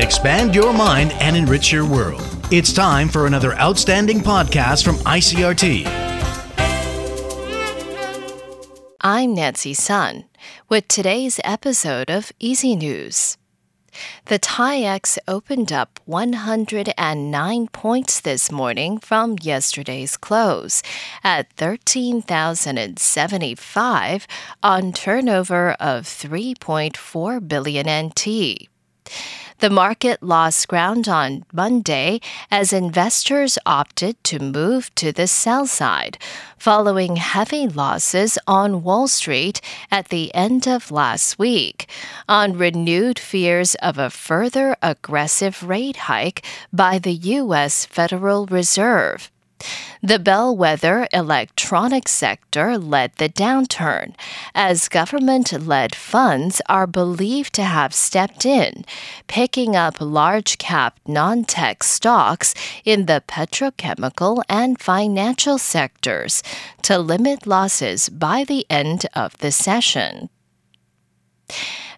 Expand your mind and enrich your world. It's time for another outstanding podcast from ICRT. I'm Nancy Sun with today's episode of EZ News. The TAIEX opened up 109 points this morning from yesterday's close at 13,075 on turnover of 3.4 billion NT. The market lost ground on Monday as investors opted to move to the sell side, following heavy losses on Wall Street at the end of last week, on renewed fears of a further aggressive rate hike by the U.S. Federal Reserve. The bellwether electronics sector led the downturn, as government led funds are believed to have stepped in, picking up large cap non tech stocks in the petrochemical and financial sectors to limit losses by the end of the session.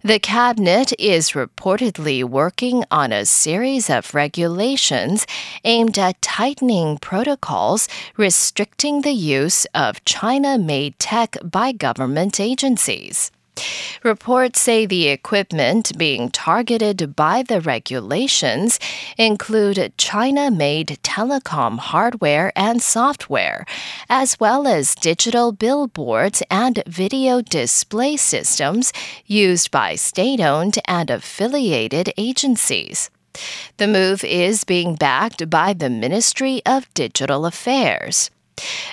The cabinet is reportedly working on a series of regulations aimed at tightening protocols restricting the use of China made tech by government agencies. Reports say the equipment being targeted by the regulations include China made telecom hardware and software, as well as digital billboards and video display systems used by state owned and affiliated agencies. The move is being backed by the Ministry of Digital Affairs.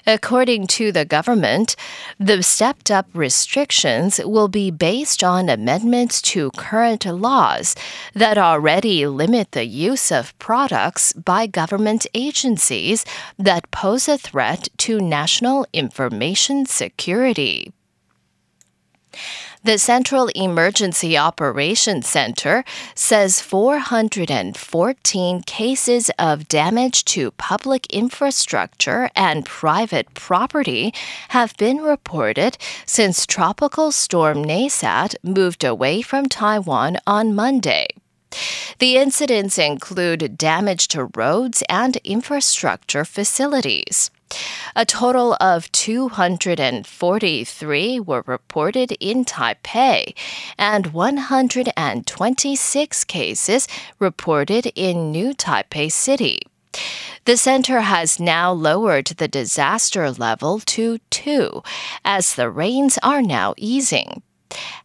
According to the government, the stepped up restrictions will be based on amendments to current laws that already limit the use of products by government agencies that pose a threat to national information security. The Central Emergency Operations Center says 414 cases of damage to public infrastructure and private property have been reported since Tropical Storm Nesat moved away from Taiwan on Monday. The incidents include damage to roads and infrastructure facilities. A total of 243 were reported in Taipei and 126 cases reported in New Taipei City. The center has now lowered the disaster level to 2 as the rains are now easing.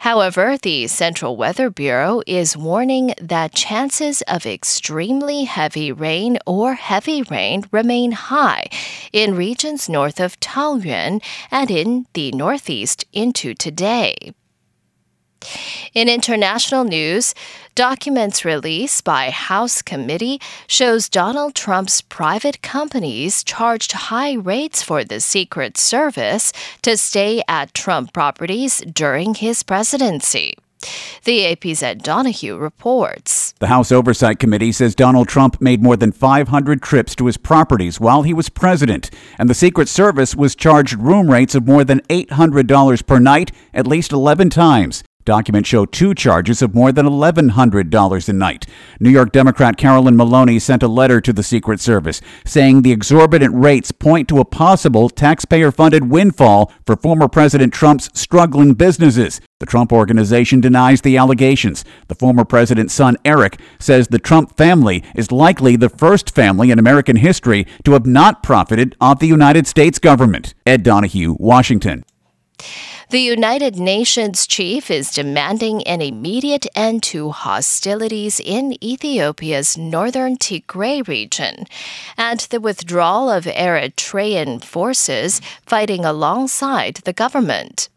However, the Central Weather Bureau is warning that chances of extremely heavy rain or heavy rain remain high in regions north of Taoyuan and in the northeast into today. In international news, documents released by House committee shows Donald Trump's private companies charged high rates for the Secret Service to stay at Trump properties during his presidency. The AP's Ed Donahue reports. The House Oversight Committee says Donald Trump made more than 500 trips to his properties while he was president, and the Secret Service was charged room rates of more than $800 per night at least 11 times. Documents show two charges of more than $1,100 a night. New York Democrat Carolyn Maloney sent a letter to the Secret Service saying the exorbitant rates point to a possible taxpayer funded windfall for former President Trump's struggling businesses. The Trump organization denies the allegations. The former president's son, Eric, says the Trump family is likely the first family in American history to have not profited off the United States government. Ed Donahue, Washington. The United Nations chief is demanding an immediate end to hostilities in Ethiopia's northern Tigray region and the withdrawal of Eritrean forces fighting alongside the government.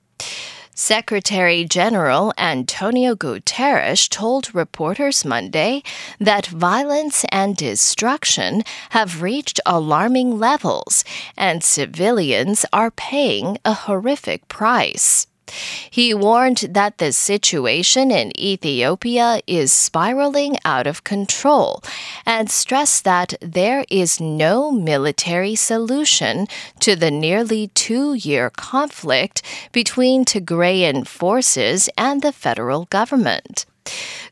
Secretary General Antonio Guterres told reporters Monday that violence and destruction have reached alarming levels and civilians are paying a horrific price. He warned that the situation in Ethiopia is spiraling out of control and stressed that there is no military solution to the nearly two year conflict between Tigrayan forces and the federal government.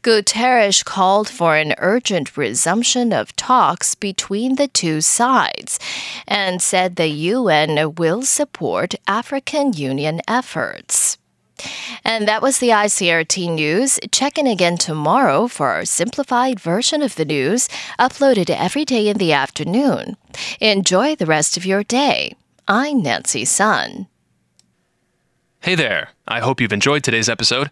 Guterres called for an urgent resumption of talks between the two sides and said the UN will support African Union efforts. And that was the ICRT news. Check in again tomorrow for our simplified version of the news, uploaded every day in the afternoon. Enjoy the rest of your day. I'm Nancy Sun. Hey there. I hope you've enjoyed today's episode.